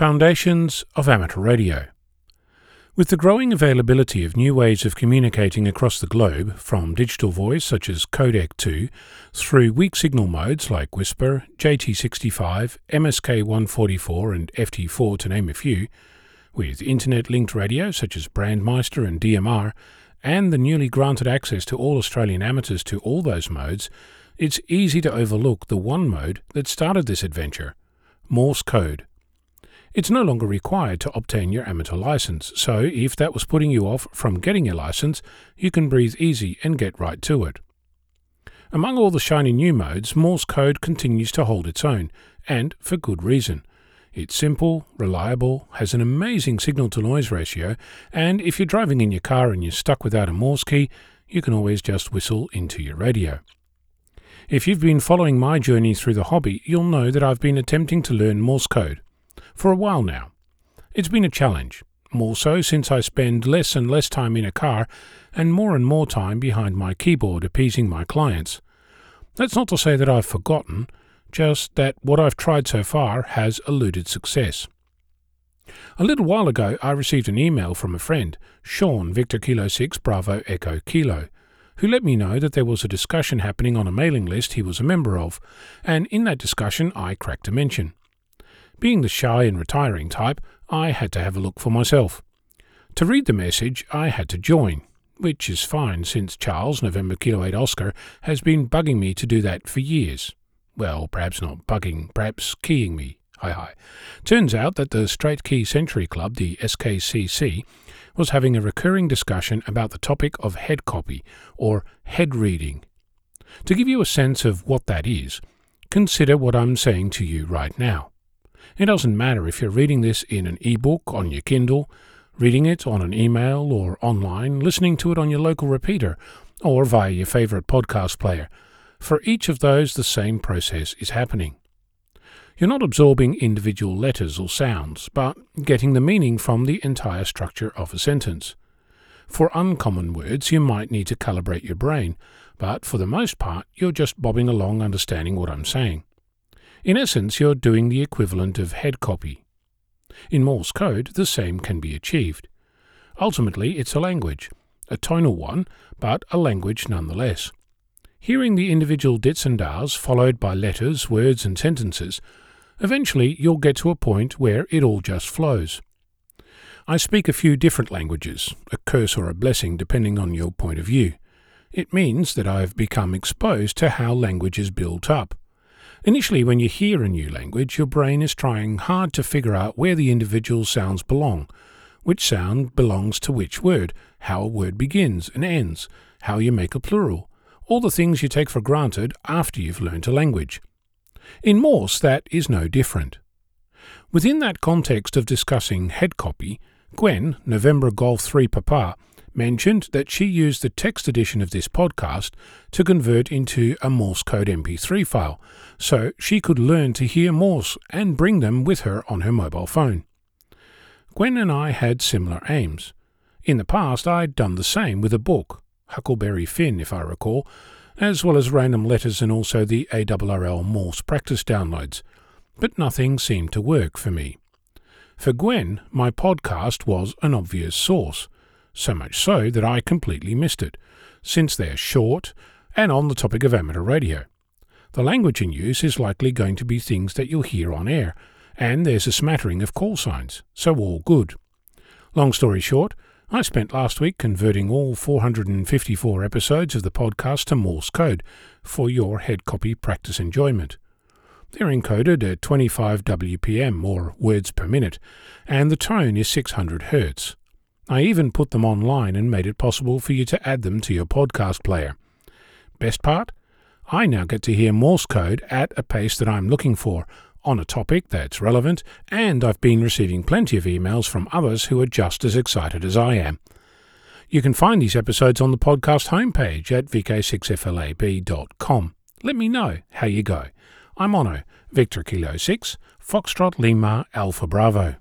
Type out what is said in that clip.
Foundations of Amateur Radio. With the growing availability of new ways of communicating across the globe, from digital voice such as Codec 2 through weak signal modes like WSPR, JT65, MSK144, and FT4 to name a few, with internet linked radio such as Brandmeister and DMR, and the newly granted access to all Australian amateurs to all those modes, it's easy to overlook the one mode that started this adventure Morse code. It's no longer required to obtain your amateur license, so if that was putting you off from getting your license, you can breathe easy and get right to it. Among all the shiny new modes, Morse code continues to hold its own, and for good reason. It's simple, reliable, has an amazing signal to noise ratio, and if you're driving in your car and you're stuck without a Morse key, you can always just whistle into your radio. If you've been following my journey through the hobby, you'll know that I've been attempting to learn Morse code for a while now. It's been a challenge, more so since I spend less and less time in a car and more and more time behind my keyboard appeasing my clients. That's not to say that I've forgotten, just that what I've tried so far has eluded success. A little while ago, I received an email from a friend, Sean Victor Kilo 6 Bravo Echo Kilo, who let me know that there was a discussion happening on a mailing list he was a member of, and in that discussion I cracked a mention. Being the shy and retiring type, I had to have a look for myself. To read the message, I had to join, which is fine since Charles, November Kilo 8 Oscar, has been bugging me to do that for years. Well, perhaps not bugging, perhaps keying me. Hi hi. Turns out that the Straight Key Century Club, the SKCC, was having a recurring discussion about the topic of head copy, or head reading. To give you a sense of what that is, consider what I'm saying to you right now. It doesn't matter if you're reading this in an e-book on your Kindle, reading it on an email or online, listening to it on your local repeater, or via your favorite podcast player. For each of those, the same process is happening. You're not absorbing individual letters or sounds, but getting the meaning from the entire structure of a sentence. For uncommon words, you might need to calibrate your brain, but for the most part, you're just bobbing along understanding what I'm saying. In essence, you're doing the equivalent of head copy. In Morse code, the same can be achieved. Ultimately, it's a language, a tonal one, but a language nonetheless. Hearing the individual dits and dahs followed by letters, words, and sentences, eventually you'll get to a point where it all just flows. I speak a few different languages, a curse or a blessing depending on your point of view. It means that I've become exposed to how language is built up. Initially, when you hear a new language, your brain is trying hard to figure out where the individual sounds belong, which sound belongs to which word, how a word begins and ends, how you make a plural, all the things you take for granted after you've learnt a language. In Morse, that is no different. Within that context of discussing head copy, Gwen, November Golf 3 Papa, mentioned that she used the text edition of this podcast to convert into a Morse code MP3 file, so she could learn to hear Morse and bring them with her on her mobile phone. Gwen and I had similar aims. In the past, I'd done the same with a book, Huckleberry Finn, if I recall, as well as random letters and also the ARRL Morse practice downloads, but nothing seemed to work for me. For Gwen, my podcast was an obvious source so much so that I completely missed it, since they're short and on the topic of amateur radio. The language in use is likely going to be things that you'll hear on air, and there's a smattering of call signs, so all good. Long story short, I spent last week converting all 454 episodes of the podcast to Morse code for your head copy practice enjoyment. They're encoded at 25 WPM or words per minute, and the tone is 600 Hz. I even put them online and made it possible for you to add them to your podcast player. Best part? I now get to hear Morse code at a pace that I'm looking for, on a topic that's relevant, and I've been receiving plenty of emails from others who are just as excited as I am. You can find these episodes on the podcast homepage at vk6flab.com. Let me know how you go. I'm Onno, Victor Kilo 6, Foxtrot Lima Alpha Bravo.